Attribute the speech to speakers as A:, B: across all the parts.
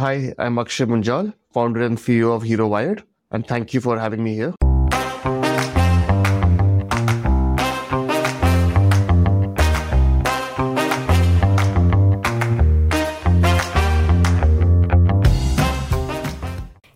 A: Hi, I'm Akshay Munjal, founder and CEO of Hero Vired, and thank you for having me here.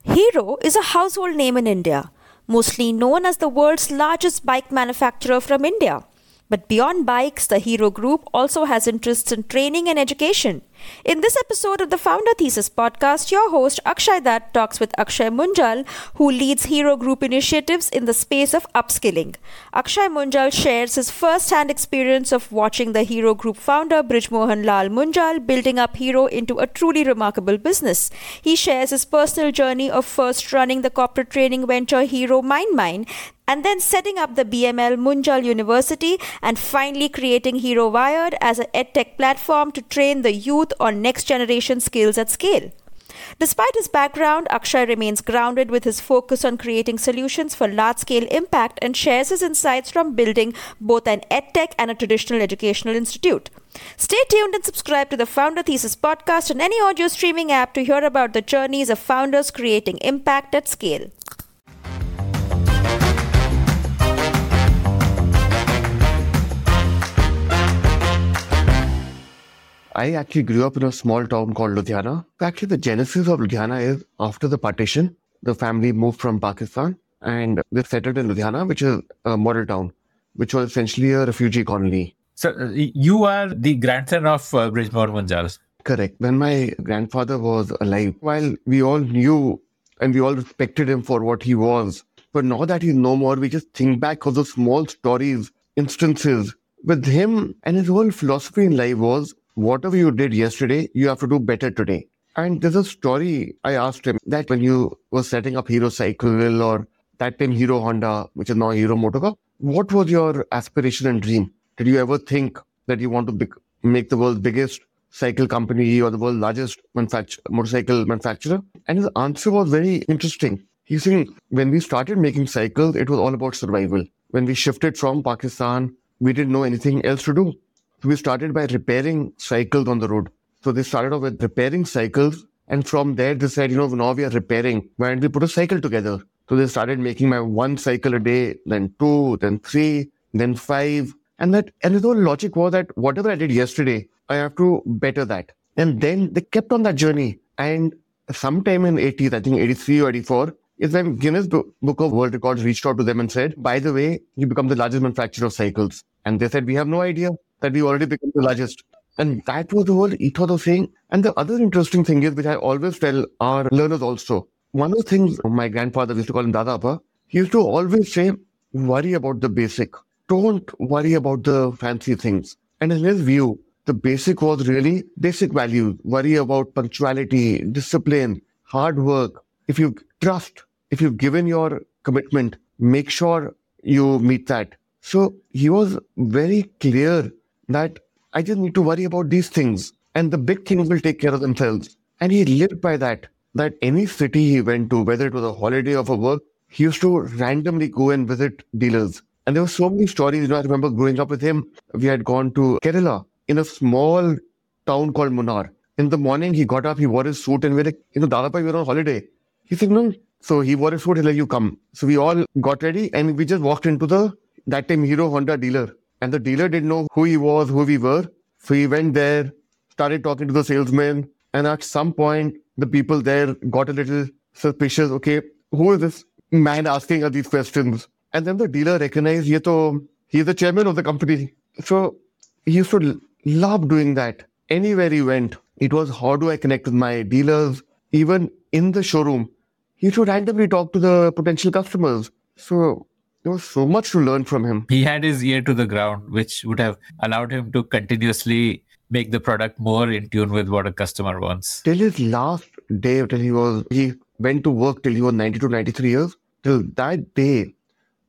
B: Hero is a household name in India, mostly known as the world's largest bike manufacturer from India. But beyond bikes, the Hero Group also has interests in training and education. In this episode of the Founder Thesis podcast, your host Akshay Datt talks with Akshay Munjal, who leads Hero Group initiatives in the space of upskilling. Akshay Munjal shares his first-hand experience of watching the Hero Group founder Brijmohan Lall Munjal building up Hero into a truly remarkable business. He shares his personal journey of first running the corporate training venture Hero MindMine, and then setting up the BML Munjal University and finally creating Hero Vired as an edtech platform to train the youth on next generation skills at scale. Despite his background, Akshay remains grounded with his focus on creating solutions for large scale impact and shares his insights from building both an edtech and a traditional educational institute. Stay tuned and subscribe to the Founder Thesis podcast on any audio streaming app to hear about the journeys of founders creating impact at scale.
A: I actually grew up in a small town called Ludhiana. Actually, the genesis of Ludhiana is after the partition, the family moved from Pakistan and they settled in Ludhiana, which is a model town, which was essentially a refugee colony.
C: So uh, you are the grandson of uh, Brijmohan Munjal.
A: Correct. When my grandfather was alive, while we all knew and we all respected him for what he was, but now that he's no more, we just think back of those small stories, instances. With him and his whole philosophy in life was whatever you did yesterday, you have to do better today. And there's a story I asked him that when you were setting up Hero Cycle or that time Hero Honda, which is now Hero Motocorp, what was your aspiration and dream? Did you ever think that you want to be- make the world's biggest cycle company or the world's largest manufacture- motorcycle manufacturer? And his answer was very interesting. He's saying, when we started making cycles, it was all about survival. When we shifted from Pakistan, we didn't know anything else to do. We started by repairing cycles on the road. So they started off with repairing cycles. And from there, they said, you know, now we are repairing. Why don't we put a cycle together? So they started making my one cycle a day, then two, then three, then five. And that, and the whole logic was that whatever I did yesterday, I have to better that. And then they kept on that journey. And sometime in 80s, I think 83 or 84, is when Guinness Book of World Records reached out to them and said, by the way, you become the largest manufacturer of cycles. And they said, we have no idea that we already become the largest. And that was the whole ethos of saying. And the other interesting thing is, which I always tell our learners also, one of the things my grandfather used to call him Dadapa, he used to always say, worry about the basic. Don't worry about the fancy things. And in his view, the basic was really basic values. Worry about punctuality, discipline, hard work. If you trust, if you've given your commitment, make sure you meet that. So he was very clear that I just need to worry about these things and the big things will take care of themselves. And he lived by that, that any city he went to, whether it was a holiday or for work, he used to randomly go and visit dealers. And there were so many stories. You know, I remember growing up with him. We had gone to Kerala in a small town called Munnar. In the morning, he got up, he wore his suit, and we're like, you know, Dadapai, we're on holiday. He said, no. So he wore his suit, he's like, you come. So we all got ready and we just walked into the, that time, Hero Honda dealer. And the dealer didn't know who he was, who we were. So he went there, started talking to the salesman. And at some point, the people there got a little suspicious. Okay, who is this man asking us these questions? And then the dealer recognized, ye to, he's the chairman of the company. So he used to love doing that. Anywhere he went, it was how do I connect with my dealers? Even in the showroom, he used to randomly talk to the potential customers. So there was so much to learn from him.
C: He had his ear to the ground, which would have allowed him to continuously make the product more in tune with what a customer wants.
A: Till his last day, till he was, he went to work till he was 92, 93 years. Till that day,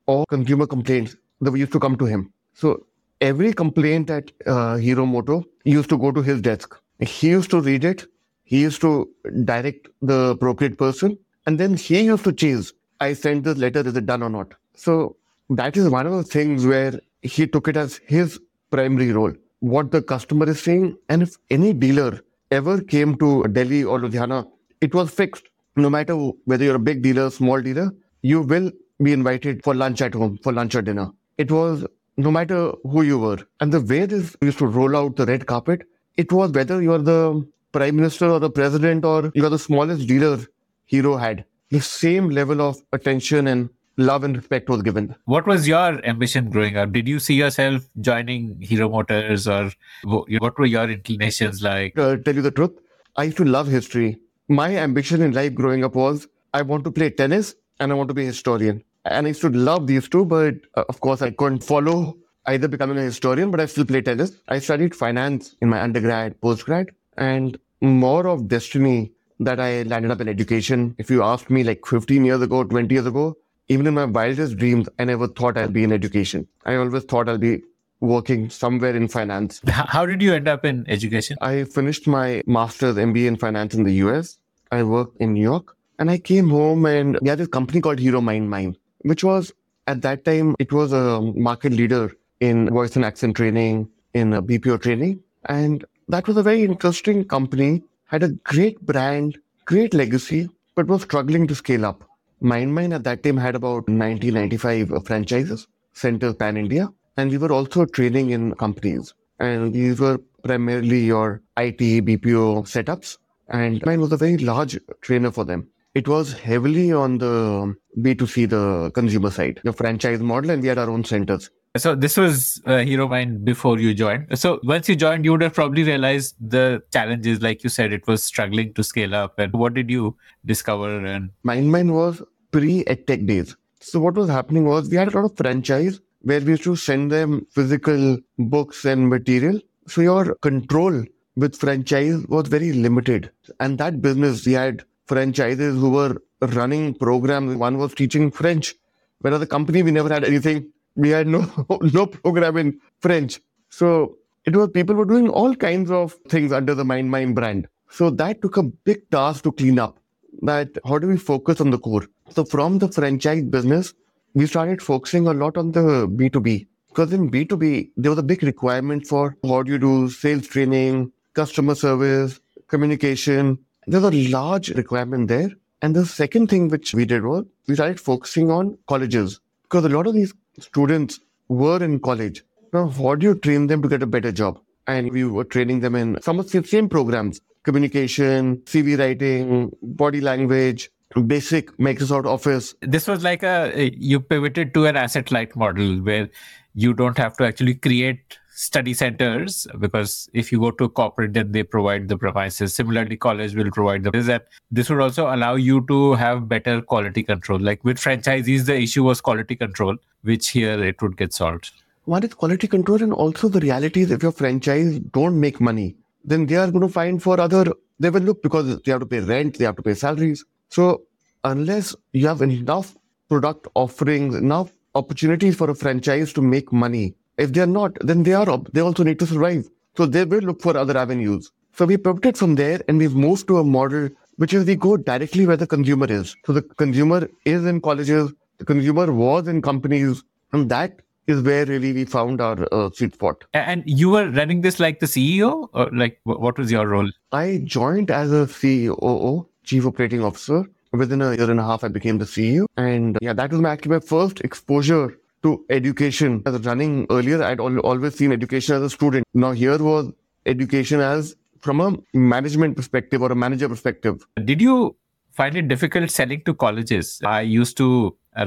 A: all consumer complaints that used to come to him. So every complaint at uh, Hero Moto used to go to his desk. He used to read it. He used to direct the appropriate person. And then he used to chase. I sent this letter. Is it done or not? So that is one of the things where he took it as his primary role. What the customer is saying, and if any dealer ever came to Delhi or Ludhiana it was fixed. No matter whether you're a big dealer, small dealer, you will be invited for lunch at home, for lunch or dinner. It was no matter who you were. And the way this used to roll out the red carpet, it was whether you're the prime minister or the president or you're the smallest dealer Hero had. The same level of attention and love and respect was given.
C: What was your ambition growing up? Did you see yourself joining Hero Motors or what were your inclinations like?
A: Uh, tell you the truth, I used to love history. My ambition in life growing up was I want to play tennis and I want to be a historian. And I used to love these two, but uh, of course I couldn't follow either becoming a historian, but I still play tennis. I studied finance in my undergrad, postgrad, and more of destiny that I landed up in education. If you asked me like 15 years ago, 20 years ago, even in my wildest dreams, I never thought I'd be in education. I always thought I'll be working somewhere in finance.
C: How did you end up in education?
A: I finished my master's MBA in finance in the US. I worked in New York and I came home and we had this company called Hero MindMine, which was at that time, it was a market leader in voice and accent training, in BPO training. And that was a very interesting company, had a great brand, great legacy, but was struggling to scale up. MindMine at that time had about 90, 95 franchises, centers pan India. And we were also training in companies. And these were primarily your IT, BPO setups. And mine was a very large trainer for them. It was heavily on the B2C, the consumer side, the franchise model, and we had our own centers.
C: So this was uh, Hero Mind before you joined. So once you joined, you would have probably realized the challenges, like you said, it was struggling to scale up. And what did you discover? And
A: MindMine was pre-EdTech days. So what was happening was we had a lot of franchise where we used to send them physical books and material. So your control with franchise was very limited. And that business, we had franchises who were running programs. One was teaching French, whereas the company, we never had anything we had no no program in French. So it was people were doing all kinds of things under the MindMine brand. So that took a big task to clean up. That how do we focus on the core? So from the franchise business, we started focusing a lot on the B2B. Because in B2B, there was a big requirement for what you do, sales training, customer service, communication. There's a large requirement there. And the second thing which we did was we started focusing on colleges. Because a lot of these students were in college. Now, how do you train them to get a better job? And we were training them in some of the same programs communication, CV writing, body language, basic Microsoft Office.
C: This was like a, you pivoted to an asset light model where you don't have to actually create study centers because if you go to a corporate then they provide the premises. Similarly college will provide the is that this would also allow you to have better quality control. Like with franchisees the issue was quality control which here it would get solved.
A: One is quality control and also the reality is if your franchise don't make money then they are going to find for other they will look because they have to pay rent they have to pay salaries. So unless you have enough product offerings enough opportunities for a franchise to make money if they are not, then they are they also need to survive. So they will look for other avenues. So we pivoted from there and we've moved to a model which is we go directly where the consumer is. So the consumer is in colleges, the consumer was in companies, and that is where really we found our uh, sweet spot.
C: And you were running this like the CEO, or like what was your role?
A: I joined as a CEO, Chief Operating Officer. Within a year and a half, I became the CEO, and yeah, that was my, actually my first exposure to education. As running earlier i'd always seen education as a student. Now here was education as from a management perspective or a manager perspective.
C: Did you find it difficult selling to colleges? I used to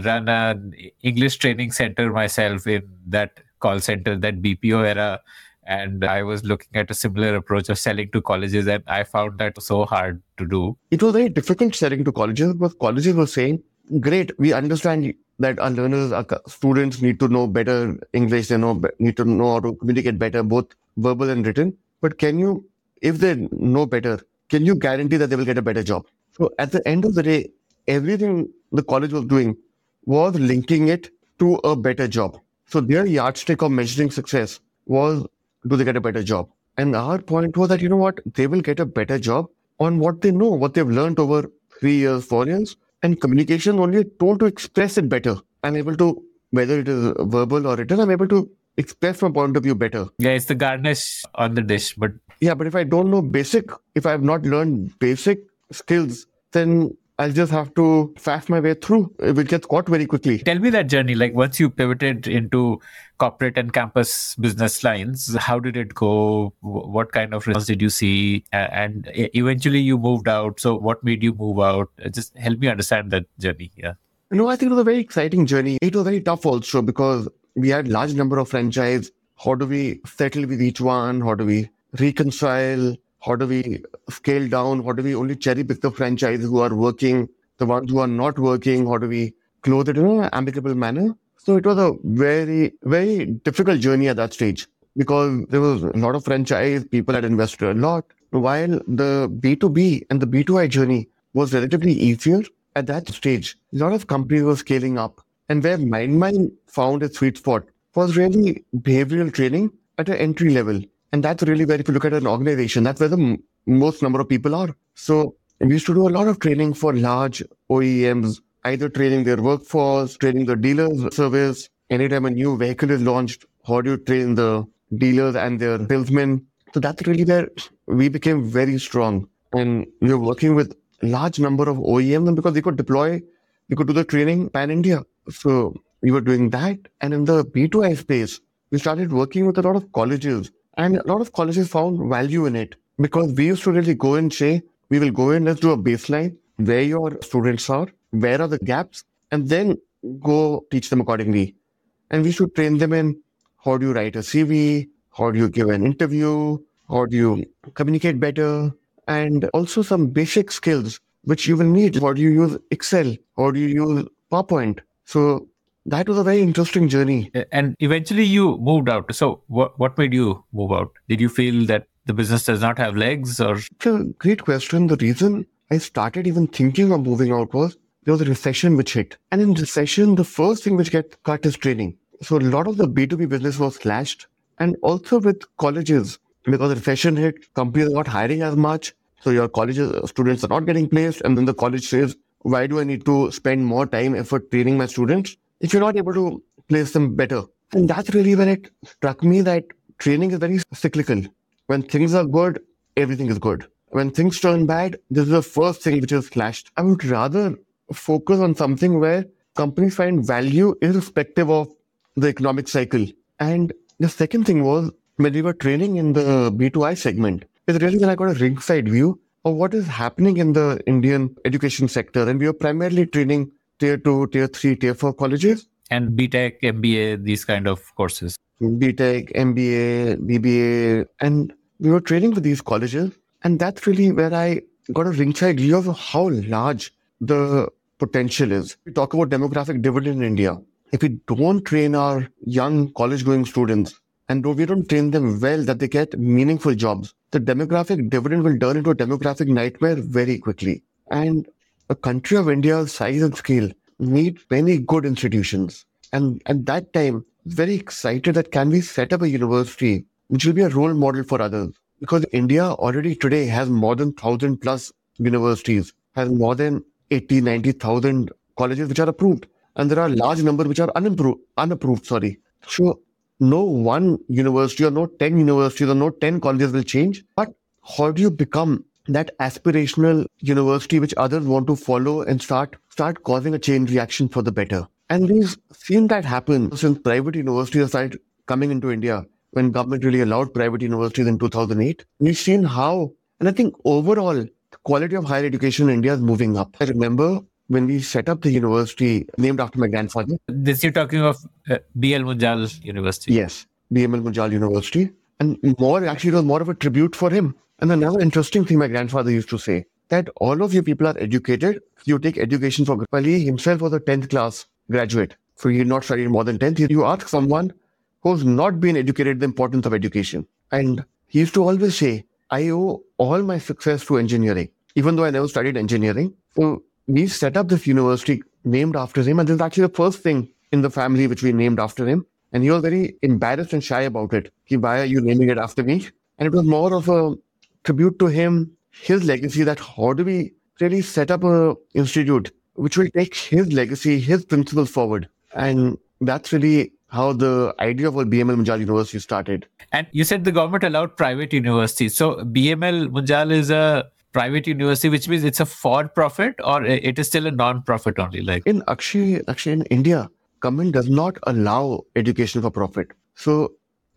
C: run an english training center myself in that call center that bpo era and i was looking at a similar approach of selling to colleges and i found that so hard to do.
A: It was very difficult selling to colleges because colleges were saying great we understand that our learners, our students need to know better English, they know, need to know how to communicate better, both verbal and written. But can you, if they know better, can you guarantee that they will get a better job? So at the end of the day, everything the college was doing was linking it to a better job. So their yardstick of measuring success was do they get a better job? And our point was that, you know what, they will get a better job on what they know, what they've learned over three years, four years, and communication only a tool to express it better. I'm able to, whether it is verbal or written, I'm able to express my point of view better.
C: Yeah, it's the garnish on the dish, but
A: yeah, but if I don't know basic, if I have not learned basic skills, then I'll just have to fast my way through. It will get caught very quickly.
C: Tell me that journey. Like once you pivoted into corporate and campus business lines, how did it go? What kind of results did you see? And eventually you moved out. So what made you move out? Just help me understand that journey. Yeah.
A: No, I think it was a very exciting journey. It was very tough also because we had large number of franchise. How do we settle with each one? How do we reconcile? How do we scale down? How do we only cherry pick the franchises who are working, the ones who are not working? How do we close it in an amicable manner? So it was a very, very difficult journey at that stage because there was a lot of franchise, people had invested a lot. While the B2B and the B2I journey was relatively easier at that stage, a lot of companies were scaling up. And where MindMine found its sweet spot was really behavioral training at an entry level. And that's really where, if you look at an organization, that's where the m- most number of people are. So we used to do a lot of training for large OEMs, either training their workforce, training the dealers service. Anytime a new vehicle is launched, how do you train the dealers and their salesmen? So that's really where we became very strong. And we were working with large number of OEMs because they could deploy, we could do the training pan India. So we were doing that. And in the B2I space, we started working with a lot of colleges and a lot of colleges found value in it because we used to really go and say, we will go in, let's do a baseline where your students are, where are the gaps, and then go teach them accordingly. And we should train them in how do you write a CV, how do you give an interview, how do you communicate better, and also some basic skills which you will need. How do you use Excel? How do you use PowerPoint? So that was a very interesting journey.
C: And eventually you moved out. So what, what made you move out? Did you feel that the business does not have legs or?
A: It's a great question. The reason I started even thinking of moving out was there was a recession which hit. And in recession, the first thing which get cut is training. So a lot of the B2B business was slashed. And also with colleges, because the recession hit, companies are not hiring as much. So your college uh, students are not getting placed. And then the college says, why do I need to spend more time, effort training my students? If you're not able to place them better. And that's really when it struck me that training is very cyclical. When things are good, everything is good. When things turn bad, this is the first thing which is slashed. I would rather focus on something where companies find value irrespective of the economic cycle. And the second thing was when we were training in the B2I segment, is really when I got a ringside view of what is happening in the Indian education sector. And we were primarily training tier two, tier three, tier four colleges.
C: And BTech, MBA, these kind of courses.
A: BTech, MBA, BBA. And we were training for these colleges. And that's really where I got a ringside view of how large the potential is. We talk about demographic dividend in India. If we don't train our young college going students and though we don't train them well that they get meaningful jobs, the demographic dividend will turn into a demographic nightmare very quickly. And a country of India's size and scale needs many good institutions. And at that time, very excited that can we set up a university which will be a role model for others. Because India already today has more than 1,000 plus universities, has more than 80, 90,000 colleges which are approved. And there are large number which are unapproved, unapproved, sorry. So no one university or no 10 universities or no 10 colleges will change. But how do you become that aspirational university which others want to follow and start start causing a chain reaction for the better. And we've seen that happen since private universities started coming into India when government really allowed private universities in 2008. We've seen how, and I think overall, the quality of higher education in India is moving up. I remember when we set up the university named after my grandfather.
C: This you're talking of uh, BL Munjal University.
A: Yes, BML Munjal University. And more, actually, it was more of a tribute for him and another interesting thing my grandfather used to say that all of you people are educated. You take education for well, he himself was a 10th class graduate. So he had not studied more than 10th. You ask someone who's not been educated the importance of education. And he used to always say, I owe all my success to engineering, even though I never studied engineering. So we set up this university named after him. And this is actually the first thing in the family which we named after him. And he was very embarrassed and shy about it. He, why are you naming it after me? And it was more of a tribute to him, his legacy, that how do we really set up a institute which will take his legacy, his principles forward. And that's really how the idea of BML Munjal University started.
C: And you said the government allowed private universities. So BML Munjal is a private university, which means it's a for profit or it is still a non profit only? Like
A: in Akshay, Akshay in India, government does not allow education for profit. So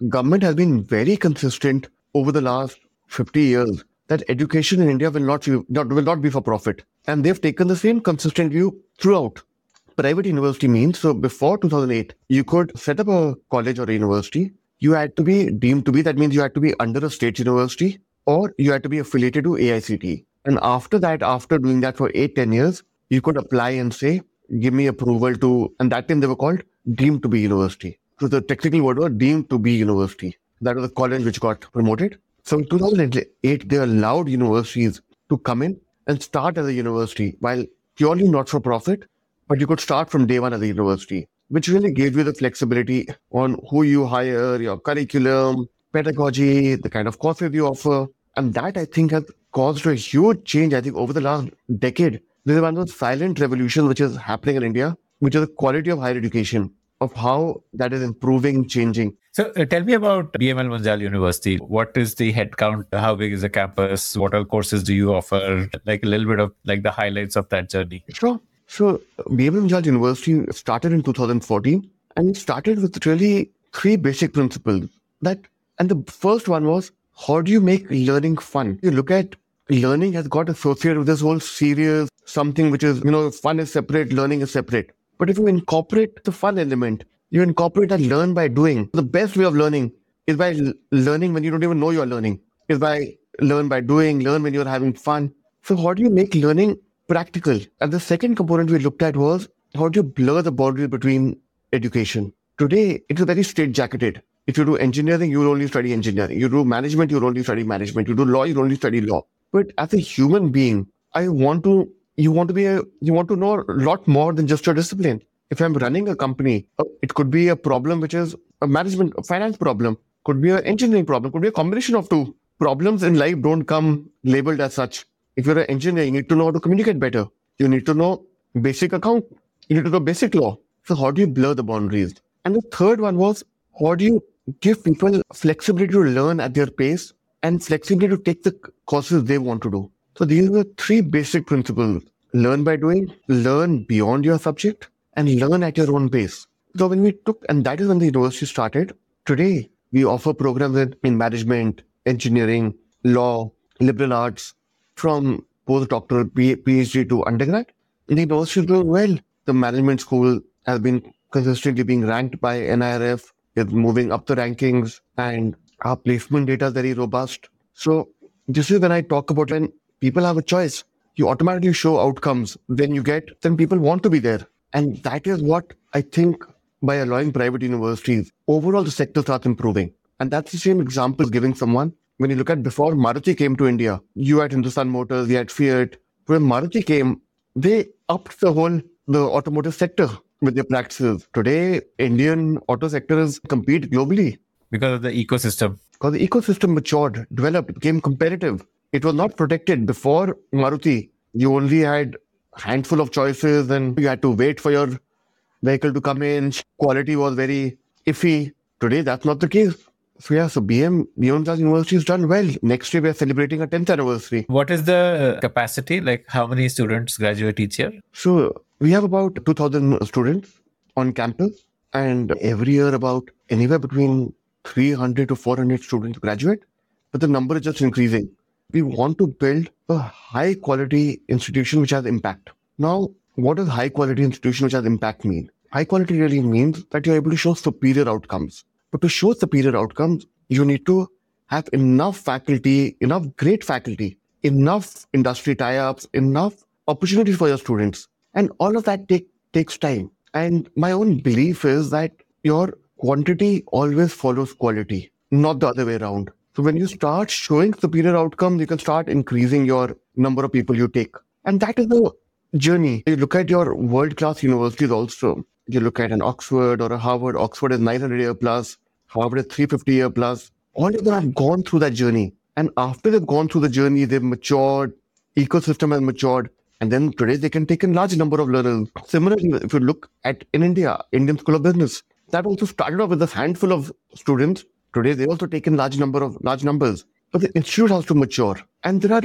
A: government has been very consistent over the last 50 years that education in India will not, not, will not be for profit. And they've taken the same consistent view throughout. Private university means, so before 2008, you could set up a college or a university. You had to be deemed to be, that means you had to be under a state university or you had to be affiliated to AICTE. And after that, after doing that for eight, 10 years, you could apply and say, give me approval to, and that time they were called deemed to be university. So the technical word was deemed to be university. That was the college which got promoted. So in 2008, they allowed universities to come in and start as a university while purely not for profit, but you could start from day one as a university, which really gave you the flexibility on who you hire, your curriculum, pedagogy, the kind of courses you offer. And that I think has caused a huge change, I think, over the last decade. This is one of those silent revolutions which is happening in India, which is the quality of higher education, of how that is improving, changing.
C: So uh, tell me about BML Munjal University. What is the headcount? How big is the campus? What all courses do you offer? Like a little bit of like the highlights of that journey.
A: Sure. So BML Munjal University started in 2014 and it started with really three basic principles that, and the first one was how do you make learning fun? You look at learning has got associated with this whole serious something which is, you know, fun is separate, learning is separate. But if you incorporate the fun element, you incorporate and learn by doing. The best way of learning is by learning when you don't even know you're learning, is by learn by doing, learn when you're having fun. So, how do you make learning practical? And the second component we looked at was how do you blur the boundary between education? Today, it's very straight jacketed. If you do engineering, you'll only study engineering. You do management, you'll only study management. You do law, you'll only study law. But as a human being, I want to, you want to be a, you want to know a lot more than just your discipline if I'm running a company, uh, it could be a problem which is a management, a finance problem, could be an engineering problem, could be a combination of two. Problems in life don't come labeled as such. If you're an engineer, you need to know how to communicate better. You need to know basic account. You need to know basic law. So how do you blur the boundaries? And the third one was how do you give people flexibility to learn at their pace and flexibility to take the courses they want to do. So these were three basic principles. Learn by doing, learn beyond your subject, and learn at your own pace. So when we took, and that is when the university started. Today, we offer programs in, in management, engineering, law, liberal arts, from postdoctoral PhD to undergrad. And the university is doing well. The management school has been consistently being ranked by NIRF. It's moving up the rankings, and our placement data is very robust. So this is when I talk about when people have a choice. You automatically show outcomes. When you get, then people want to be there. And that is what I think by allowing private universities, overall the sector starts improving. And that's the same example giving someone. When you look at before Maruti came to India, you had Hindustan Motors, you had Fiat. When Maruti came, they upped the whole the automotive sector with their practices. Today, Indian auto sectors compete globally.
C: Because of the ecosystem.
A: Because the ecosystem matured, developed, became competitive. It was not protected before Maruti. You only had handful of choices and you had to wait for your vehicle to come in. Quality was very iffy. Today, that's not the case. So yeah, so BML Munjal University has done well. Next year we are celebrating a 10th anniversary.
C: What is the uh, capacity? Like how many students graduate each year?
A: So we have about 2,000 students on campus, and every year about anywhere between 300 to 400 students graduate. But the number is just increasing we want to build a high quality institution which has impact. Now, what does high quality institution which has impact mean? High quality really means that you're able to show superior outcomes. But to show superior outcomes, you need to have enough faculty, enough great faculty, enough industry tie-ups, enough opportunities for your students. And all of that take, takes time. And my own belief is that your quantity always follows quality, not the other way around. So when you start showing superior outcomes, you can start increasing your number of people you take. And that is the journey. You look at your world class universities also. You look at an Oxford or a Harvard. Oxford is 900 year plus, Harvard is 350 year plus. All of them have gone through that journey. And after they've gone through the journey, they've matured, ecosystem has matured. And then today they can take a large number of learners. Similarly, if you look at in India, Indian School of Business, that also started off with a handful of students Today, they also take in large number of large numbers, but the institute has to mature. And there are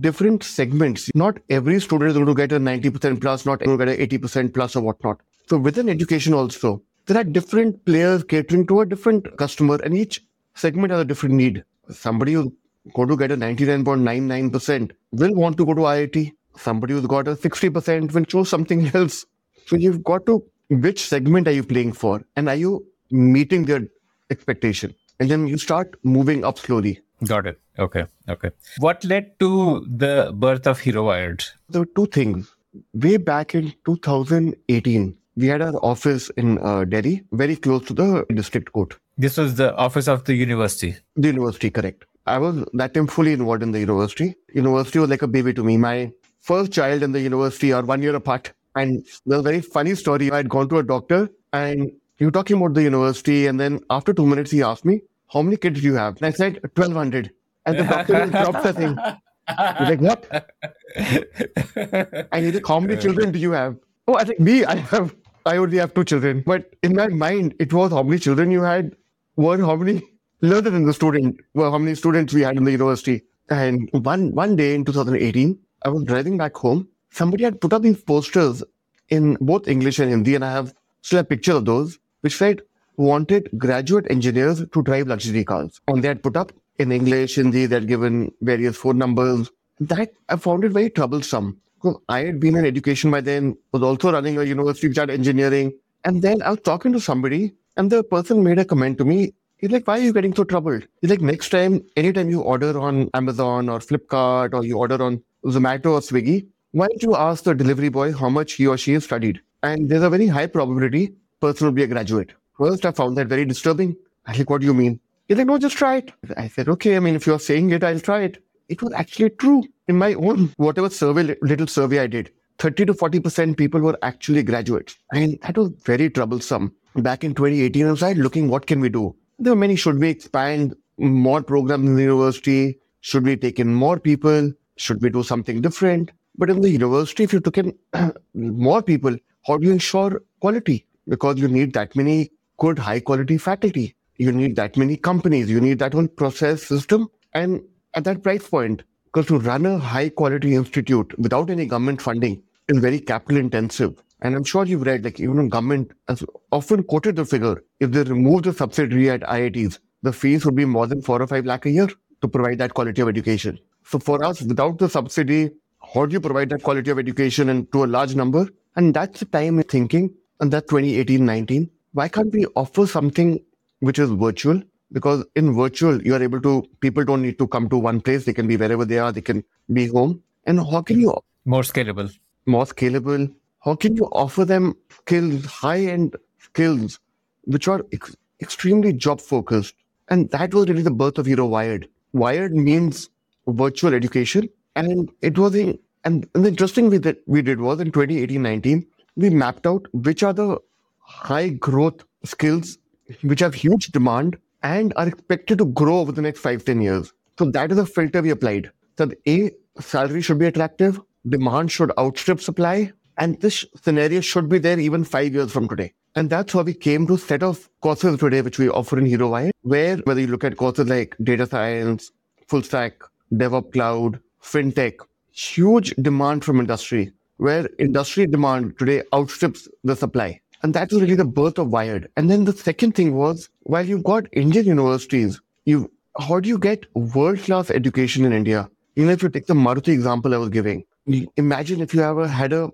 A: different segments. Not every student is going to get a 90% plus, not everyone get an 80% plus or whatnot. So within education also, there are different players catering to a different customer and each segment has a different need. Somebody who's going to get a 99.99% will want to go to IIT. Somebody who's got a 60% will choose something else. So you've got to, which segment are you playing for? And are you meeting their expectation? And then you start moving up slowly.
C: Got it. Okay. Okay. What led to the birth of Hero Vired?
A: There were two things. Way back in 2018, we had our office in uh, Delhi, very close to the district court.
C: This was the office of the university.
A: The university, correct. I was that time fully involved in the university. University was like a baby to me. My first child in the university are one year apart. And there's a very funny story. I had gone to a doctor and he was talking about the university. And then after two minutes, he asked me, How many kids do you have? And I said, 1200. And the doctor dropped the thing. He's like, What? and he's like, How many children do you have? Oh, I think me, I have, I only have two children. But in my mind, it was how many children you had were how many larger than the student, well, how many students we had in the university. And one, one day in 2018, I was driving back home. Somebody had put up these posters in both English and Hindi, and I have still a picture of those, which said wanted graduate engineers to drive luxury cars. And they had put up in English, Hindi, they had given various phone numbers. That I found it very troublesome. Because I had been in education by then, was also running a university which had engineering. And then I was talking to somebody, and the person made a comment to me. He's like, why are you getting so troubled? He's like, next time, anytime you order on Amazon or Flipkart or you order on Zomato or Swiggy, why don't you ask the delivery boy how much he or she has studied? And there's a very high probability person will be a graduate. First, I found that very disturbing. I was like, what do you mean? He's like, no, just try it. I said, okay, I mean, if you're saying it, I'll try it. It was actually true. In my own, whatever survey, little survey I did, 30 to 40% people were actually graduates. And that was very troublesome. Back in 2018, I was like, looking, what can we do? There were many, should we expand more programs in the university? Should we take in more people? Should we do something different? But in the university, if you took in more people, how do you ensure quality? Because you need that many good, high quality faculty. You need that many companies. You need that whole process system. And at that price point, because to run a high quality institute without any government funding is very capital intensive. And I'm sure you've read, like even government has often quoted the figure. If they remove the subsidy at IITs, the fees would be more than four or five lakh a year to provide that quality of education. So for us, without the subsidy, how do you provide that quality of education and to a large number? And that's the time of thinking, and that 2018 19. Why can't we offer something which is virtual? Because in virtual, you are able to, people don't need to come to one place. They can be wherever they are, they can be home. And how can you
C: more scalable?
A: More scalable. How can you offer them skills, high end skills, which are ex- extremely job focused? And that was really the birth of Hero Vired. Vired means virtual education. And it was a, and, and the interesting thing that we did was in 2018-19, we mapped out which are the high growth skills which have huge demand and are expected to grow over the next five, 10 years. So that is a filter we applied. So A, salary should be attractive, demand should outstrip supply, and this scenario should be there even five years from today. And that's how we came to set of courses today, which we offer in Hero Vired, where whether you look at courses like data science, full stack, DevOps cloud, fintech, huge demand from industry, where industry demand today outstrips the supply. And that was really the birth of Vired. And then the second thing was, while you've got Indian universities, you how do you get world-class education in India? Even if you take the Maruti example I was giving, imagine if you ever had a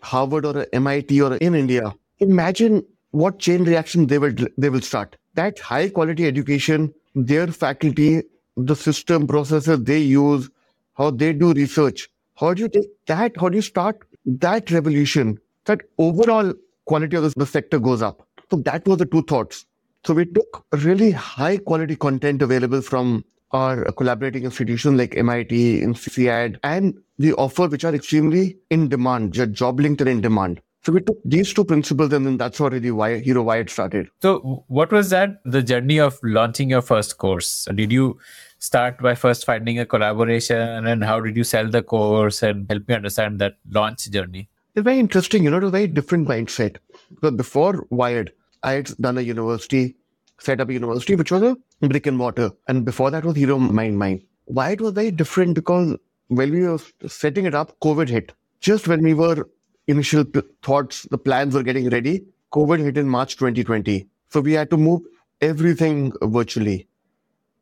A: Harvard or a MIT or a, in India, imagine what chain reaction they will they will start. That high quality education, their faculty, the system processes they use, how they do research. How do you take that? How do you start that revolution? That overall quality of the, sector goes up. So that was the two thoughts. So we took really high quality content available from our collaborating institutions like MIT, INSEAD, and the offer which are extremely in demand, job linked and in demand. So we took these two principles, and then that's already why Hero it started.
C: So, what was that the journey of launching your first course? Did you start by first finding a collaboration, and how did you sell the course? And help me understand that launch journey.
A: It's very interesting. You know, it's a very different mindset. Because before Vired, I had done a university, set up a university which was a brick and mortar, and before that was Hero Mind Mind. Vired was very different because when we were setting it up, COVID hit. Just when we were initial p- thoughts, the plans were getting ready, COVID hit in March 2020. So we had to move everything virtually.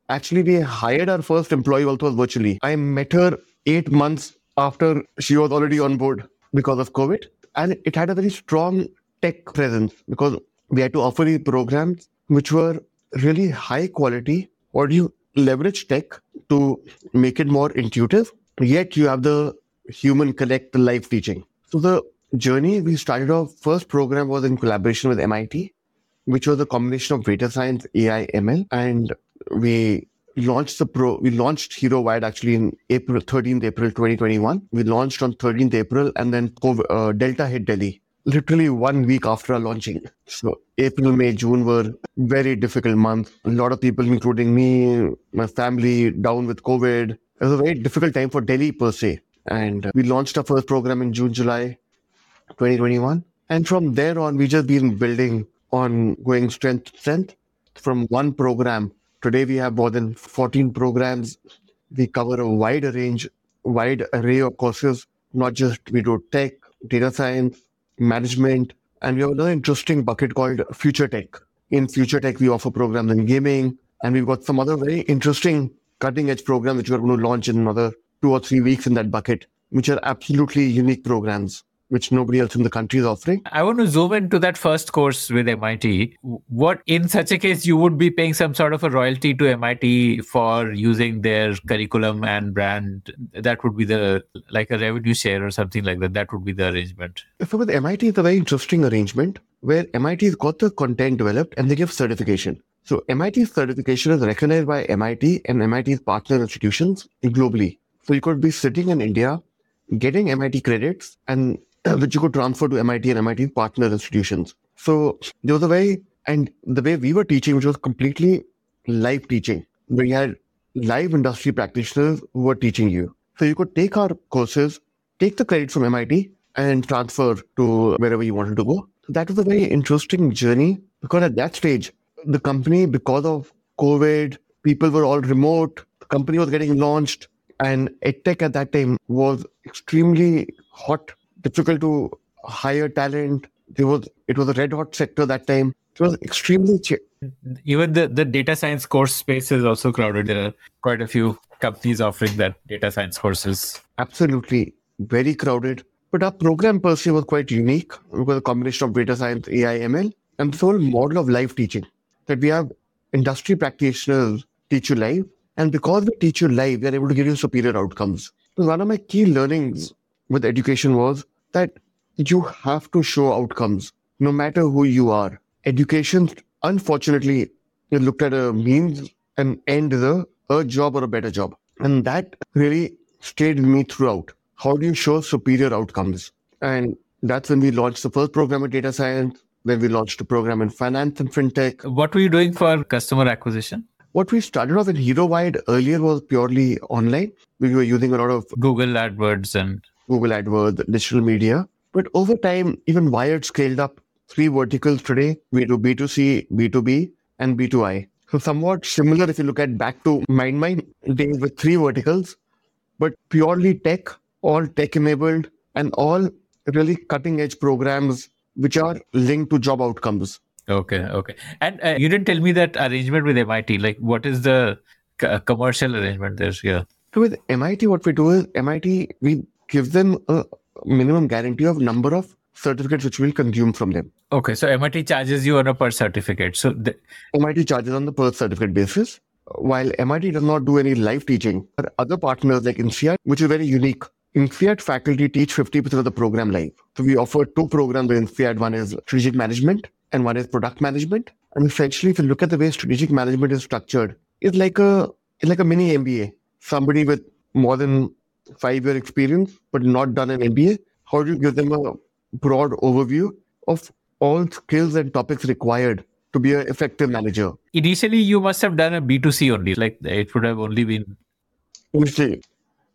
A: Actually, we hired our first employee also virtually. I met her eight months after she was already on board because of COVID. And it had a very strong tech presence because we had to offer these programs which were really high quality or do you leverage tech to make it more intuitive yet you have the human connect the live teaching so the journey we started off first program was in collaboration with mit which was a combination of data science ai ml and we launched the pro we launched hero vired actually in april 13th april 2021 we launched on 13th april and then COVID, uh, delta hit delhi literally one week after our launching. So April, May, June were very difficult months. A lot of people, including me, my family, down with COVID. It was a very difficult time for Delhi per se. And we launched our first program in June, July 2021. And from there on, we just been building on going strength to strength. From one program, today we have more than 14 programs. We cover a wide range, wide array of courses, not just we do tech, data science, management, and we have another interesting bucket called Future Tech. In Future Tech, we offer programs in gaming, and we've got some other very interesting cutting edge programs which we're going to launch in another two or three weeks in that bucket, which are absolutely unique programs which nobody else in the country is offering.
C: I want to zoom into that first course with MIT. What, in such a case, you would be paying some sort of a royalty to MIT for using their curriculum and brand. That would be the like a revenue share or something like that. That would be the arrangement.
A: So with MIT, it's a very interesting arrangement where MIT's got the content developed and they give certification. So MIT's certification is recognized by MIT and MIT's partner institutions globally. So you could be sitting in India, getting MIT credits, and Uh, which you could transfer to MIT and MIT partner institutions. So there was a way, and the way we were teaching, which was completely live teaching, we had live industry practitioners who were teaching you. So you could take our courses, take the credits from MIT, and transfer to wherever you wanted to go. So that was a very interesting journey because at that stage, the company, because of COVID, people were all remote, the company was getting launched, and EdTech at that time was extremely hot difficult to hire talent. There was it was a red hot sector that time. It was extremely cheap.
C: even the, the data science course space is also crowded. There are quite a few companies offering that data science courses.
A: Absolutely, very crowded. But our program per se was quite unique. because a combination of data science, AI, ML, and this whole model of live teaching that we have industry practitioners teach you live. And because we teach you live, we are able to give you superior outcomes. So one of my key learnings with education was that you have to show outcomes no matter who you are. Education, unfortunately, is looked at a means and end the a, job or a better job. And that really stayed with me throughout. How do you show superior outcomes? And that's when we launched the first program in data science. Then we launched a program in finance and fintech.
C: What were you doing for customer acquisition?
A: What we started off in Hero Vired earlier was purely online. We were using a lot of
C: Google AdWords and
A: Google AdWords, digital media. But over time, even Vired scaled up three verticals today. We do B2C, B2B, and B2I. So somewhat similar if you look at back to MindMine days with three verticals, but purely tech, all tech enabled, and all really cutting edge programs which are linked to job outcomes.
C: Okay, okay. And uh, you didn't tell me that arrangement with MIT. Like, what is the c- commercial arrangement there? Yeah.
A: So with MIT, what we do is MIT, we give them a minimum guarantee of number of certificates which we'll consume from them.
C: Okay, so MIT charges you on a per certificate. So the,
A: MIT charges on the per certificate basis. While MIT does not do any live teaching, but other partners like INSEAD, which is very unique. INSEAD faculty teach 50% of the program live. So we offer two programs in INSEAD. One is strategic management and one is product management. And essentially, if you look at the way strategic management is structured, it's like a it's like a mini MBA. Somebody with more than five year experience but not done an MBA, how do you give them a broad overview of all skills and topics required to be an effective manager?
C: initially, you must have done a B2C only. Like, it would have only been.
A: Initially,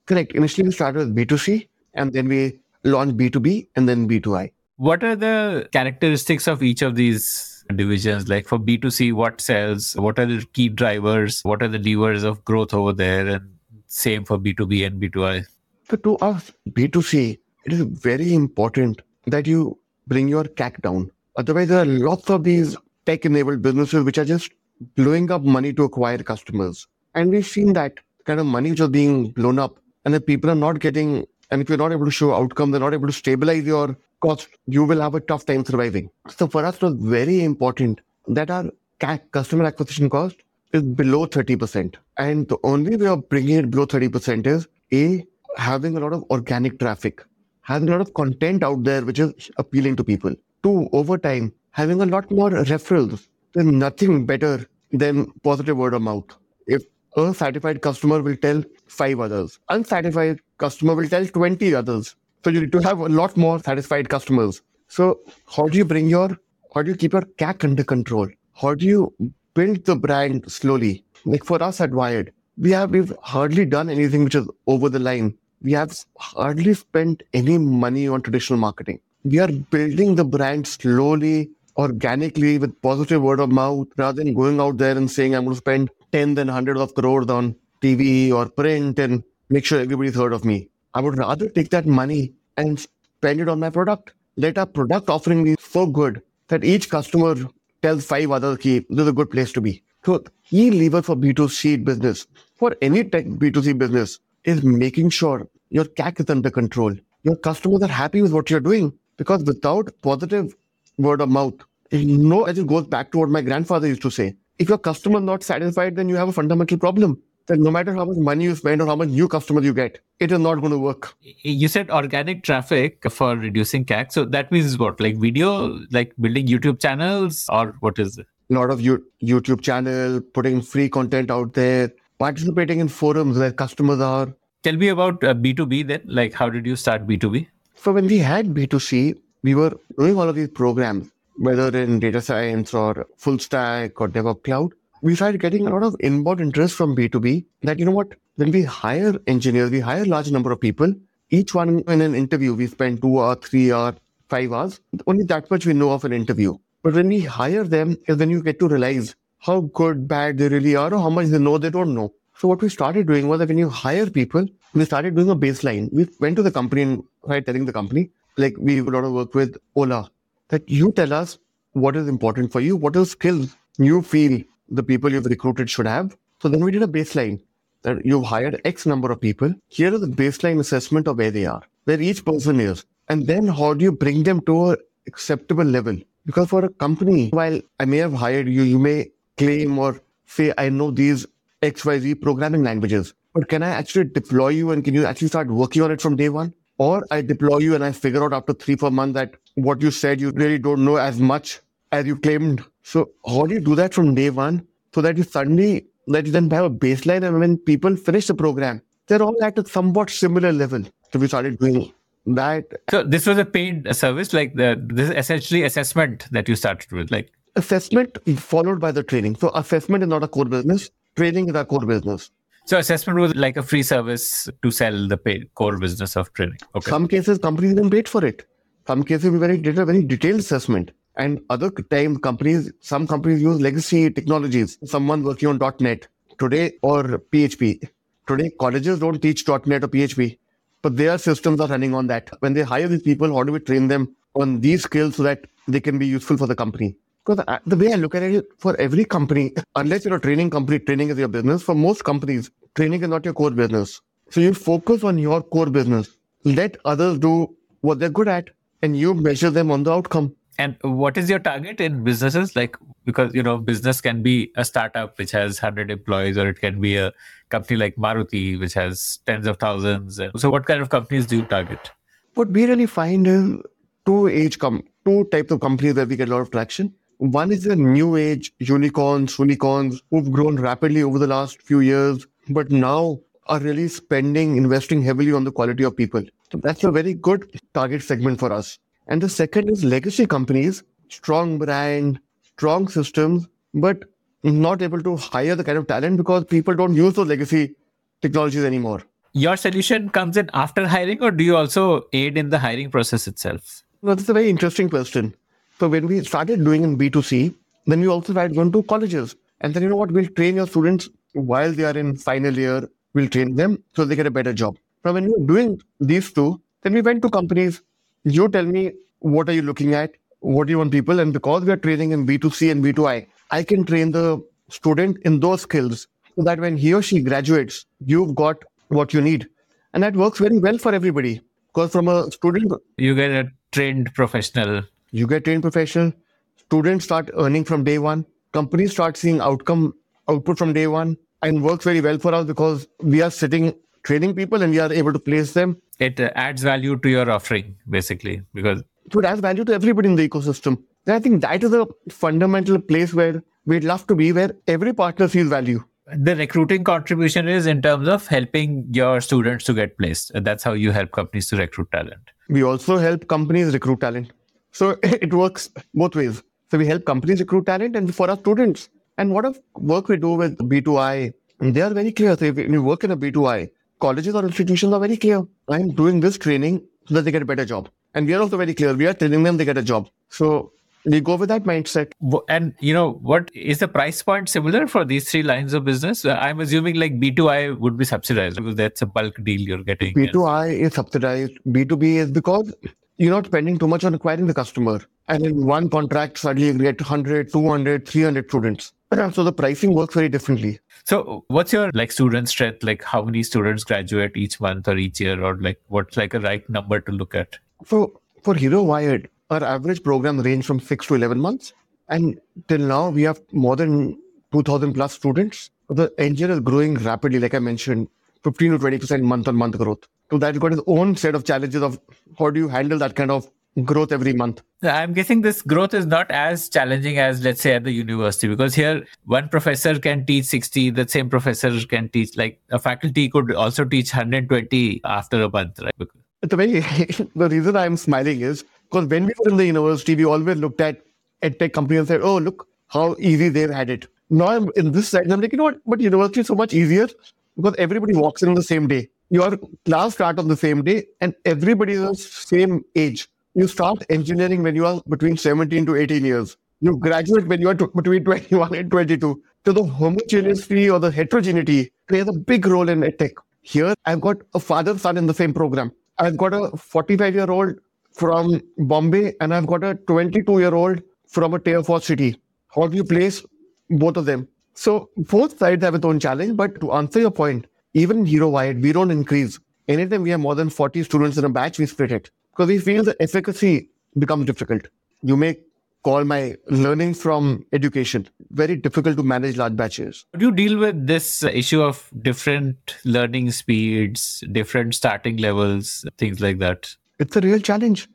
A: correct. Initially, we started with B2C and then we launched B2B and then B2I.
C: What are the characteristics of each of these divisions? Like for B2C, what sells? What are the key drivers? What are the levers of growth over there? And same for B2B and B2I.
A: So to us, B2C, it is very important that you bring your CAC down. Otherwise, there are lots of these tech enabled businesses which are just blowing up money to acquire customers. And we've seen that kind of money just being blown up and the people are not getting, and if you're not able to show outcome, they're not able to stabilize your cost, you will have a tough time surviving. So for us, it was very important that our CAC, customer acquisition cost, is below 30%. And the only way of bringing it below 30% is A, having a lot of organic traffic, having a lot of content out there which is appealing to people. Two, over time, having a lot more referrals. There's nothing better than positive word of mouth. If a satisfied customer will tell five others, unsatisfied customer will tell 20 others. So you need to have a lot more satisfied customers. So how do you bring your, how do you keep your CAC under control? How do you build the brand slowly? Like for us at Vired, we have we've hardly done anything which is over the line. We have hardly spent any money on traditional marketing. We are building the brand slowly, organically, with positive word of mouth, rather than going out there and saying I'm going to spend tens and hundreds of crores on TV or print and make sure everybody's heard of me. I would rather take that money and spend it on my product. Let our product offering be so good that each customer tells five others, this is a good place to be. So key lever for B2C business, for any tech B2C business, is making sure your CAC is under control. Your customers are happy with what you're doing because without positive word of mouth, as it goes back to what my grandfather used to say. If your customer is not satisfied, then you have a fundamental problem. That no matter how much money you spend or how much new customers you get, it is not going to work.
C: You said organic traffic for reducing CAC. So that means what? Like video, like building YouTube channels, or what is it?
A: A lot of YouTube channel, putting free content out there, participating in forums where customers are.
C: Tell me about uh, B2B then. Like, how did you start B2B?
A: So when we had B2C, we were doing all of these programs, whether in data science or full stack or DevOps cloud. We started getting a lot of inbound interest from B2B that, you know what, when we hire engineers, we hire a large number of people. Each one in an interview, we spend two or three or five hours. Only that much we know of an interview. But when we hire them is when you get to realize how good, bad they really are or how much they know they don't know. So what we started doing was that when you hire people, we started doing a baseline. We went to the company and started telling the company, like we have a lot of work with Ola, that you tell us what is important for you, what are skills you feel the people you've recruited should have. So then we did a baseline that you've hired X number of people. Here is the baseline assessment of where they are, where each person is. And then how do you bring them to a acceptable level? Because for a company, while I may have hired you, you may claim or say, I know these XYZ programming languages, but can I actually deploy you and can you actually start working on it from day one? Or I deploy you and I figure out after three, four months that what you said you really don't know as much as you claimed. So how do you do that from day one so that you suddenly that you then have a baseline and when people finish the program, they're all at a somewhat similar level. So we started doing that.
C: So this was a paid service, like the this essentially assessment that you started with, like
A: assessment followed by the training. So assessment is not a core business. Training is our core business.
C: So assessment was like a free service to sell the paid core business of training.
A: Okay. Some cases companies even paid for it. Some cases we very did a very detailed assessment. And other time companies, some companies use legacy technologies. Someone working on .NET today or PHP. Today colleges don't teach .NET or PHP, but their systems are running on that. When they hire these people, how do we train them on these skills so that they can be useful for the company? Because uh, the way I look at it, for every company, unless you're a training company, training is your business. For most companies, training is not your core business. So you focus on your core business. Let others do what they're good at, and you measure them on the outcome.
C: And what is your target in businesses? Like, because, you know, business can be a startup which has 100 employees, or it can be a company like Maruti, which has tens of thousands. So, what kind of companies do you target?
A: What we really find is two age com- two types of companies that we get a lot of traction. One is the new age unicorns, unicorns who've grown rapidly over the last few years, but now are really spending, investing heavily on the quality of people. So that's a very good target segment for us. And the second is legacy companies, strong brand, strong systems, but not able to hire the kind of talent because people don't use those legacy technologies anymore.
C: Your solution comes in after hiring, or do you also aid in the hiring process itself?
A: No, that's a very interesting question. So when we started doing in B2C, then we also started going to colleges. And then you know what? We'll train your students while they are in final year. We'll train them so they get a better job. From when we were doing these two, then we went to companies. You tell me what are you looking at? What do you want people? And because we are training in B2C and B2I, I can train the student in those skills so that when he or she graduates, you've got what you need. And that works very well for everybody. Because from a student,
C: you get a trained professional.
A: You get trained professional. Students start earning from day one. Companies start seeing outcome output from day one and works very well for us because we are sitting training people and we are able to place them.
C: It uh, adds value to your offering, basically, because
A: it would add value to everybody in the ecosystem. And I think that is a fundamental place where we'd love to be, where every partner sees value.
C: The recruiting contribution is in terms of helping your students to get placed. That's how you help companies to recruit talent.
A: We also help companies recruit talent. So it works both ways. So we help companies recruit talent and for our students. And what of work we do with B2I, they are very clear. So if you work in a B2I, colleges or institutions are very clear. I'm doing this training so that they get a better job. And we are also very clear. We are telling them they get a job. So we go with that mindset.
C: And you know, what is the price point similar for these three lines of business? Uh, I'm assuming like B2I would be subsidized because that's a bulk deal you're getting.
A: B2I is subsidized. B2B is because you're not spending too much on acquiring the customer. And in one contract, suddenly you get 100, 200, 300 students. Um, so the pricing works very differently.
C: So what's your like student strength? Like how many students graduate each month or each year or like what's like a right number to look at?
A: So for Hero Vired, our average program range from six to 11 months. And till now, we have more than 2000 plus students. The engine is growing rapidly, like I mentioned, 15 to 20% month on month growth. So that's got its own set of challenges of how do you handle that kind of growth every month.
C: I'm guessing this growth is not as challenging as, let's say, at the university, because here one professor can teach 60, the same professor can teach, like a faculty could also teach 120 after a month, right?
A: The way the reason I'm smiling is because when we were in the university, we always looked at edtech companies and said, oh, look how easy they've had it. Now I'm in this side, I'm like, you know what? But university is so much easier because everybody walks in on the same day. Your class start on the same day and everybody is the same age. You start engineering when you are between 17 to 18 years. You graduate when you are t- between 21 and 22. So the homogeneity or the heterogeneity plays a big role in edtech. Here, I've got a father son in the same program. I've got a 45 year old from Bombay and I've got a 22 year old from a tier four city. How do you place both of them? So both sides have its own challenge. But to answer your point, even Hero Vired, we don't increase. Anytime we have more than 40 students in a batch, we split it because we feel the efficacy becomes difficult. You may call my learning from education very difficult to manage large batches.
C: How do you deal with this issue of different learning speeds, different starting levels, things like that?
A: It's a real challenge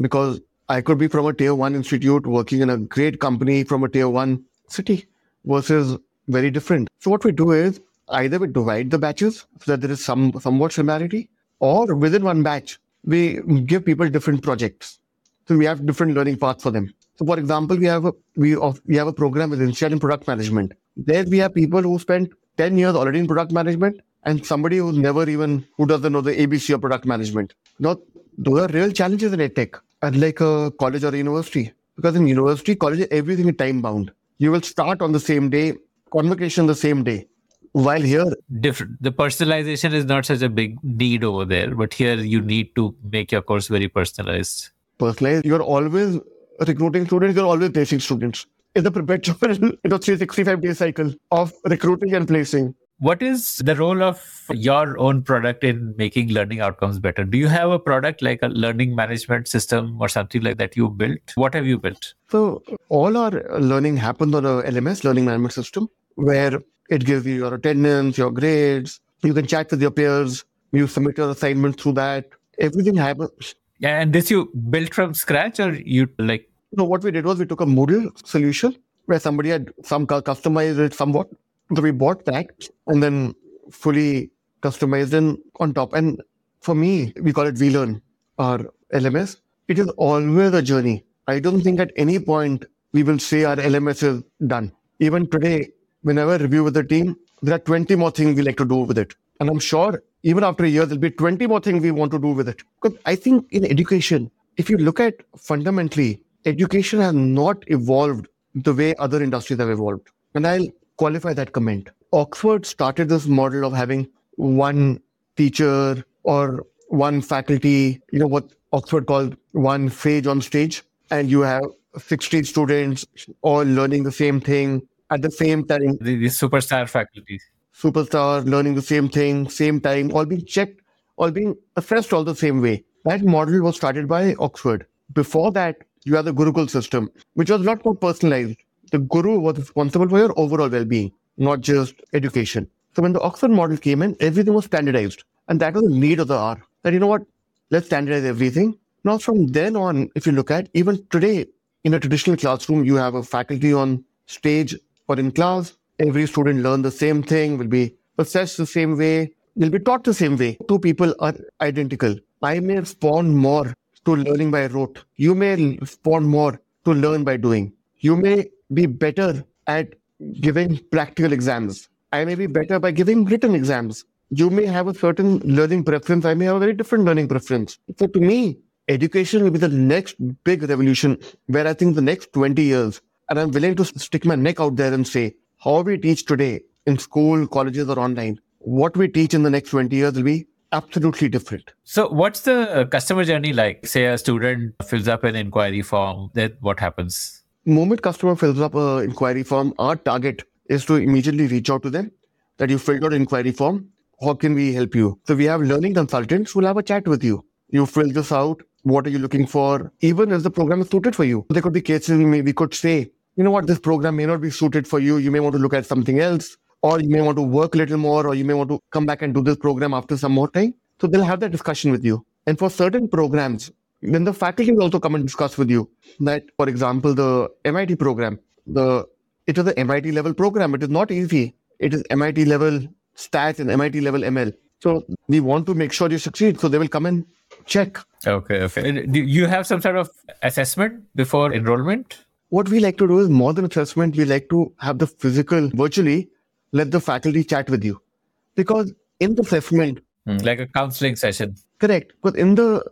A: because I could be from a tier one institute working in a great company from a tier one city versus very different. So what we do is either we divide the batches so that there is some somewhat similarity, or within one batch, we give people different projects. So we have different learning paths for them. So for example, we have a we of, we have a program with INSEAD in product management. There we have people who spent 10 years already in product management and somebody who's never even who doesn't know the ABC of product management. Now those are real challenges in edtech, unlike a college or a university. Because in university, college, everything is time bound. You will start on the same day, convocation the same day. While here,
C: different. The personalization is not such a big need over there, but here you need to make your course very personalized.
A: Personalized. You're always recruiting students. You're always placing students. It's a perpetual, you know, 365 day cycle of recruiting and placing.
C: What is the role of your own product in making learning outcomes better? Do you have a product like a learning management system or something like that you built? What have you built?
A: So, all our learning happens on a LMS, learning management system, where it gives you your attendance, your grades. You can chat with your peers. You submit your assignment through that. Everything happens.
C: Yeah, and this you built from scratch or you like?
A: No, what we did was we took a Moodle solution where somebody had some customized it somewhat so we bought that and then fully customized and on top. And for me, we call it VLearn or LMS. It is always a journey. I don't think at any point we will say our LMS is done. Even today, whenever I review with the team, there are 20 more things we like to do with it. And I'm sure even after a year, there'll be 20 more things we want to do with it. Because I think in education, if you look at fundamentally, education has not evolved the way other industries have evolved. And I'll qualify that comment. Oxford started this model of having one teacher or one faculty, you know, what Oxford called one sage on stage, and you have 60 students all learning the same thing at the same time.
C: The, the superstar faculty.
A: Superstar learning the same thing, same time, all being checked, all being assessed all the same way. That model was started by Oxford. Before that, you had the Gurukul system, which was a lot more personalized. The guru was responsible for your overall well being, not just education. So when the Oxford model came in, everything was standardized. And that was the need of the hour. That, you know what, let's standardize everything. Now, from then on, if you look at even today, in a traditional classroom, you have a faculty on stage or in class. Every student learn the same thing, will be assessed the same way, will be taught the same way. Two people are identical. I may respond more to learning by rote. You may respond more to learn by doing. You may be better at giving practical exams. I may be better by giving written exams. You may have a certain learning preference. I may have a very different learning preference. So to me, education will be the next big revolution where I think the next 20 years, and I'm willing to stick my neck out there and say, how we teach today in school, colleges, or online, what we teach in the next 20 years will be absolutely different.
C: So, what's the uh, customer journey like? Say a student fills up an inquiry form, then what happens?
A: Moment customer fills up an inquiry form, our target is to immediately reach out to them that you filled out an inquiry form. How can we help you? So, we have learning consultants who will have a chat with you. You fill this out. What are you looking for? Even if the program is suited for you, there could be cases we could say, you know what, this program may not be suited for you. You may want to look at something else or you may want to work a little more, or you may want to come back and do this program after some more time. So they'll have that discussion with you. And for certain programs, then the faculty will also come and discuss with you that, for example, the MIT program, the it is an MIT level program. It is not easy. It is MIT level stats and MIT level ML. So we want to make sure you succeed. So they will come and check.
C: Okay. okay. Do you have some sort of assessment before enrollment?
A: What we like to do is more than assessment. We like to have the physical virtually let the faculty chat with you. Because in the assessment,
C: mm, like a counseling session.
A: Correct. But in the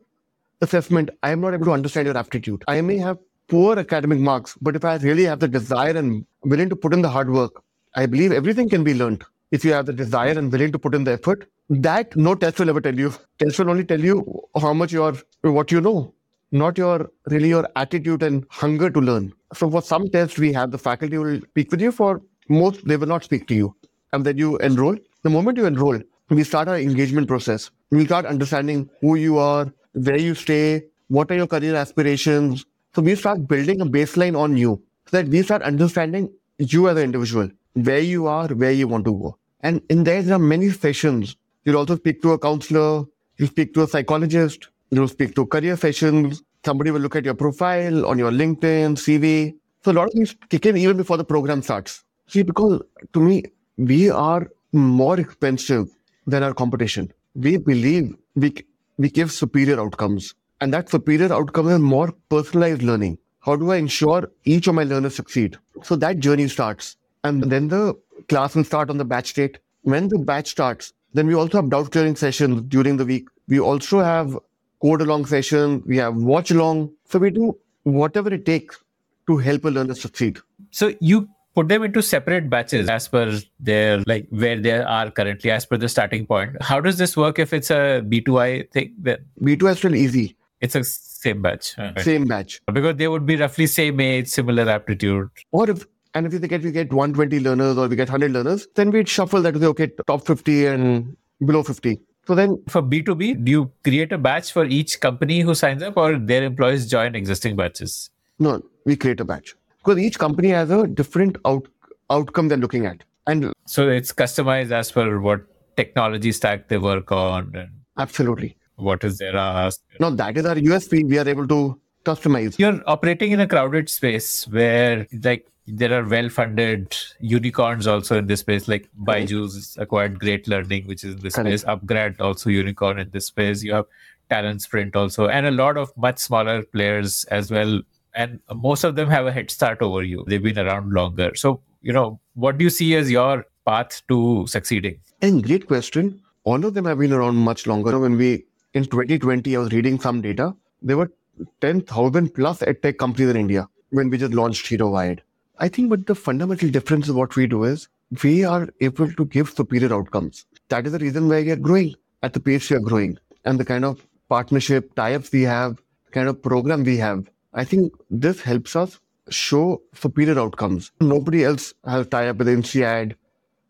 A: assessment, I am not able to understand your aptitude. I may have poor academic marks, but if I really have the desire and willing to put in the hard work, I believe everything can be learned. If you have the desire and willing to put in the effort, that no test will ever tell you. Test will only tell you how much you are, what you know, not your really your attitude and hunger to learn. So for some tests, we have the faculty will speak with you for most they will not speak to you. And then you enroll. The moment you enroll, we start our engagement process. We start understanding who you are, where you stay, what are your career aspirations. So we start building a baseline on you so that we start understanding you as an individual, where you are, where you want to go. And in there, there are many sessions. You'll also speak to a counselor, you speak to a psychologist, you'll speak to career sessions. Somebody will look at your profile on your LinkedIn, CV. So a lot of things kick in even before the program starts. See, because to me, we are more expensive than our competition. We believe we, we give superior outcomes. And that superior outcome is more personalized learning. How do I ensure each of my learners succeed? So that journey starts. And then the class will start on the batch date. When the batch starts, then we also have doubt clearing sessions during the week. We also have code along session, We have watch along. So we do whatever it takes to help a learner succeed.
C: So you put them into separate batches as per their like where they are currently as per the starting point. How does this work if it's a b2i thing? Then
A: b2i is still easy.
C: It's a same batch.
A: Right. same batch.
C: Because they would be roughly same age similar aptitude.
A: Or if and if we get we get 120 learners or we get 100 learners then we'd shuffle that to say okay top 50 and below 50 so then
C: for b2b do you create a batch for each company who signs up or their employees join existing batches
A: no we create a batch because each company has a different out, outcome they're looking at. And
C: so it's customized as per what technology stack they work on. And
A: absolutely.
C: What is their ask?
A: No, that is our USP. We are able to customize.
C: You're operating in a crowded space where like there are well-funded unicorns also in this space, like Byju's acquired Great Learning, which is in this Correct. space. Upgrad also unicorn in this space. You have Talent Sprint also, and a lot of much smaller players as well and most of them have a head start over you. They've been around longer. So, you know, what do you see as your path to succeeding?
A: And great question. All of them have been around much longer. When we, in 2020, I was reading some data, there were 10,000 plus edtech companies in India when we just launched Hero Vired. I think but the fundamental difference of what we do is we are able to give superior outcomes. That is the reason why we are growing. at the pace we are growing and the kind of partnership tie-ups we have, kind of program we have, I think this helps us show superior outcomes. Nobody else has tie-up with INSEAD.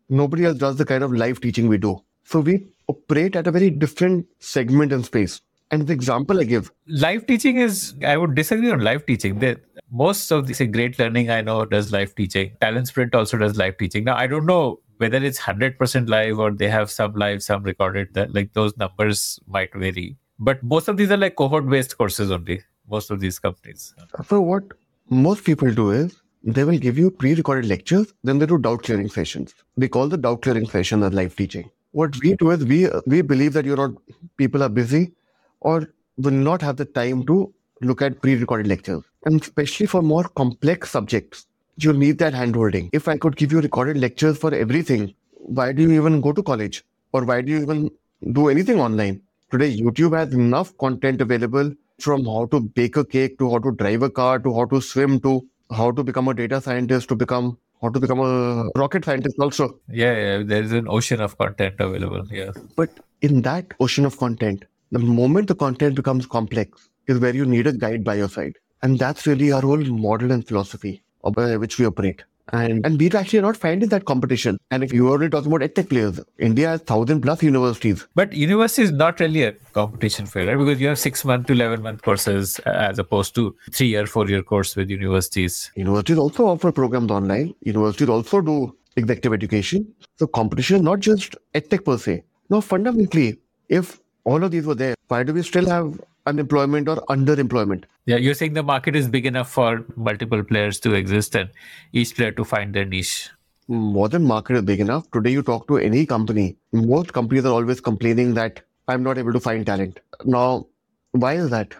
A: Nobody else does the kind of live teaching we do. So we operate at a very different segment and space. And the example I give.
C: Live teaching is, I would disagree on live teaching. The, most of this great learning I know does live teaching. Talent Sprint also does live teaching. Now, I don't know whether it's 100% live or they have some live, some recorded, that like those numbers might vary. But most of these are like cohort based courses only, most of these companies.
A: So, what most people do is they will give you pre recorded lectures, then they do doubt clearing sessions. They call the doubt clearing session as live teaching. What we do is we, we believe that you're not, people are busy or will not have the time to look at pre-recorded lectures. And especially for more complex subjects, you'll need that handholding. If I could give you recorded lectures for everything, why do you even go to college? Or why do you even do anything online? Today, YouTube has enough content available from how to bake a cake to how to drive a car to how to swim to how to become a data scientist to become how to become a rocket scientist also.
C: Yeah, yeah, there's an ocean of content available. Yeah.
A: But in that ocean of content, the moment the content becomes complex is where you need a guide by your side. And that's really our whole model and philosophy by which we operate. And, and we're actually not finding that competition. And if you are only talking about edtech players, India has thousand plus universities.
C: But university is not really a competition for right? Because you have six month to eleven month courses uh, as opposed to three year, four year course with universities.
A: Universities also offer programs online. Universities also do executive education. So competition is not just edtech per se. Now fundamentally, if all of these were there, why do we still have unemployment or underemployment?
C: Yeah, you're saying the market is big enough for multiple players to exist and each player to find their niche.
A: More than market is big enough. Today, you talk to any company, most companies are always complaining that I'm not able to find talent. Now, why is that?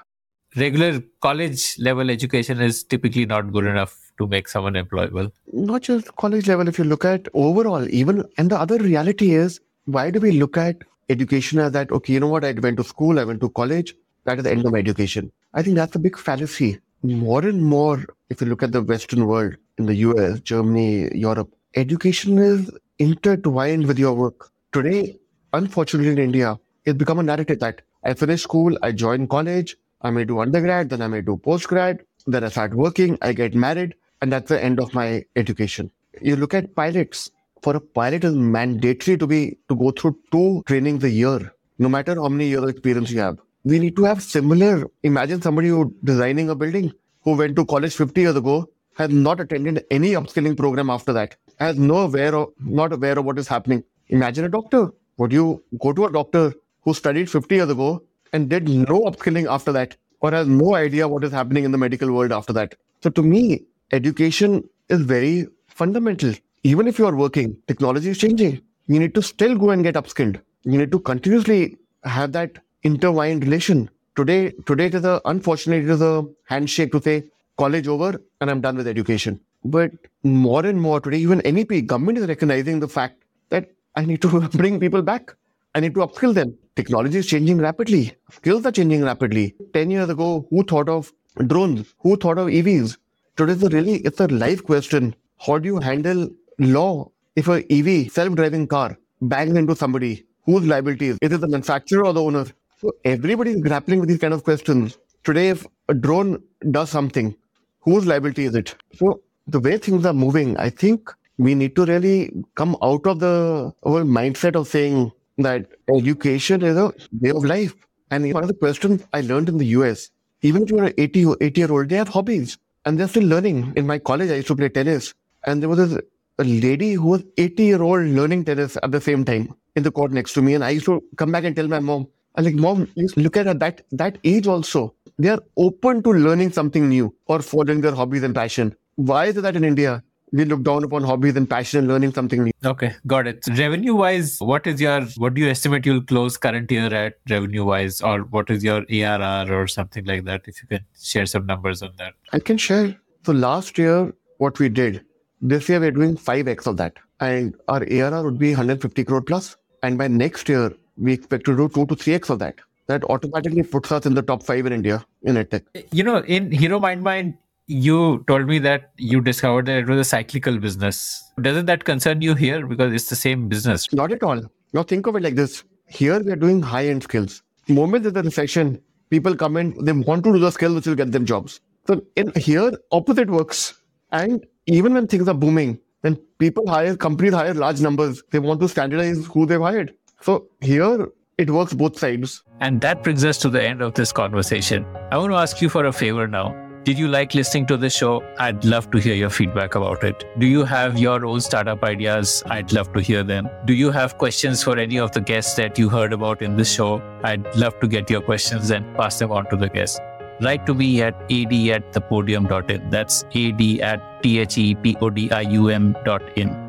C: Regular college level education is typically not good enough to make someone employable.
A: Not just college level, if you look at overall, even, and the other reality is, why do we look at education as that, okay, you know what, I went to school, I went to college, that is the end of education. I think that's a big fallacy. More and more, if you look at the Western world, in the US, Germany, Europe, education is intertwined with your work. Today, unfortunately in India, it's become a narrative that I finish school, I join college, I may do undergrad, then I may do postgrad, then I start working, I get married, and that's the end of my education. You look at pilots, for a pilot is mandatory to be to go through two trainings a year, no matter how many years of experience you have. We need to have similar. Imagine somebody who designing a building who went to college 50 years ago has not attended any upskilling program after that, has no aware of not aware of what is happening. Imagine a doctor. Would you go to a doctor who studied 50 years ago and did no upskilling after that, or has no idea what is happening in the medical world after that? So to me, education is very fundamental even if you are working, technology is changing. You need to still go and get upskilled. You need to continuously have that intertwined relation. Today, today is a unfortunately it is a handshake to say college over and I'm done with education. But more and more today, even NEP government is recognizing the fact that I need to bring people back. I need to upskill them. Technology is changing rapidly. Skills are changing rapidly. Ten years ago, who thought of drones? Who thought of EVs? Today, it's a really it's a live question. How do you handle law if a EV self-driving car bangs into somebody? Whose liability is? Is it the manufacturer or the owner? So everybody is grappling with these kind of questions. Today, if a drone does something, whose liability is it? So the way things are moving, I think we need to really come out of the whole mindset of saying that education is a way of life. And one of the questions I learned in the US, even if you're an 80, 80 year old, they have hobbies and they're still learning. In my college, I used to play tennis and there was this a lady who was 80 year old learning tennis at the same time in the court next to me. And I used to come back and tell my mom, Uh, like, mom, look at that, that age also. They are open to learning something new or following their hobbies and passion. Why is that in India, we look down upon hobbies and passion and learning something new.
C: Okay, got it. Revenue wise, what is your what do you estimate you'll close current year at revenue wise, or what is your ARR or something like that? If you can share some numbers on that.
A: I can share. So last year, what we did, this year we're doing 5x of that. And our ARR would be 150 crore plus. And by next year, we expect to do 2 to 3x of that. That automatically puts us in the top five in India in EdTech.
C: You know, in Hero MindMine, you told me that you discovered that it was a cyclical business. Doesn't that concern you here? Because it's the same business.
A: Not at all. Now think of it like this. here we are doing high end skills. Moment there's a recession, people come in, they want to do the skill which will get them jobs. So in here, opposite works. And even when things are booming, then people hire, companies hire large numbers. They want to standardize who they've hired. So here it works both sides.
C: And that brings us to the end of this conversation. I want to ask you for a favor now. Did you like listening to the show? I'd love to hear your feedback about it. Do you have your own startup ideas? I'd love to hear them. Do you have questions for any of the guests that you heard about in this show? I'd love to get your questions and pass them on to the guests. Write to me at ad at thepodium.in. That's ad at thepodium dot in.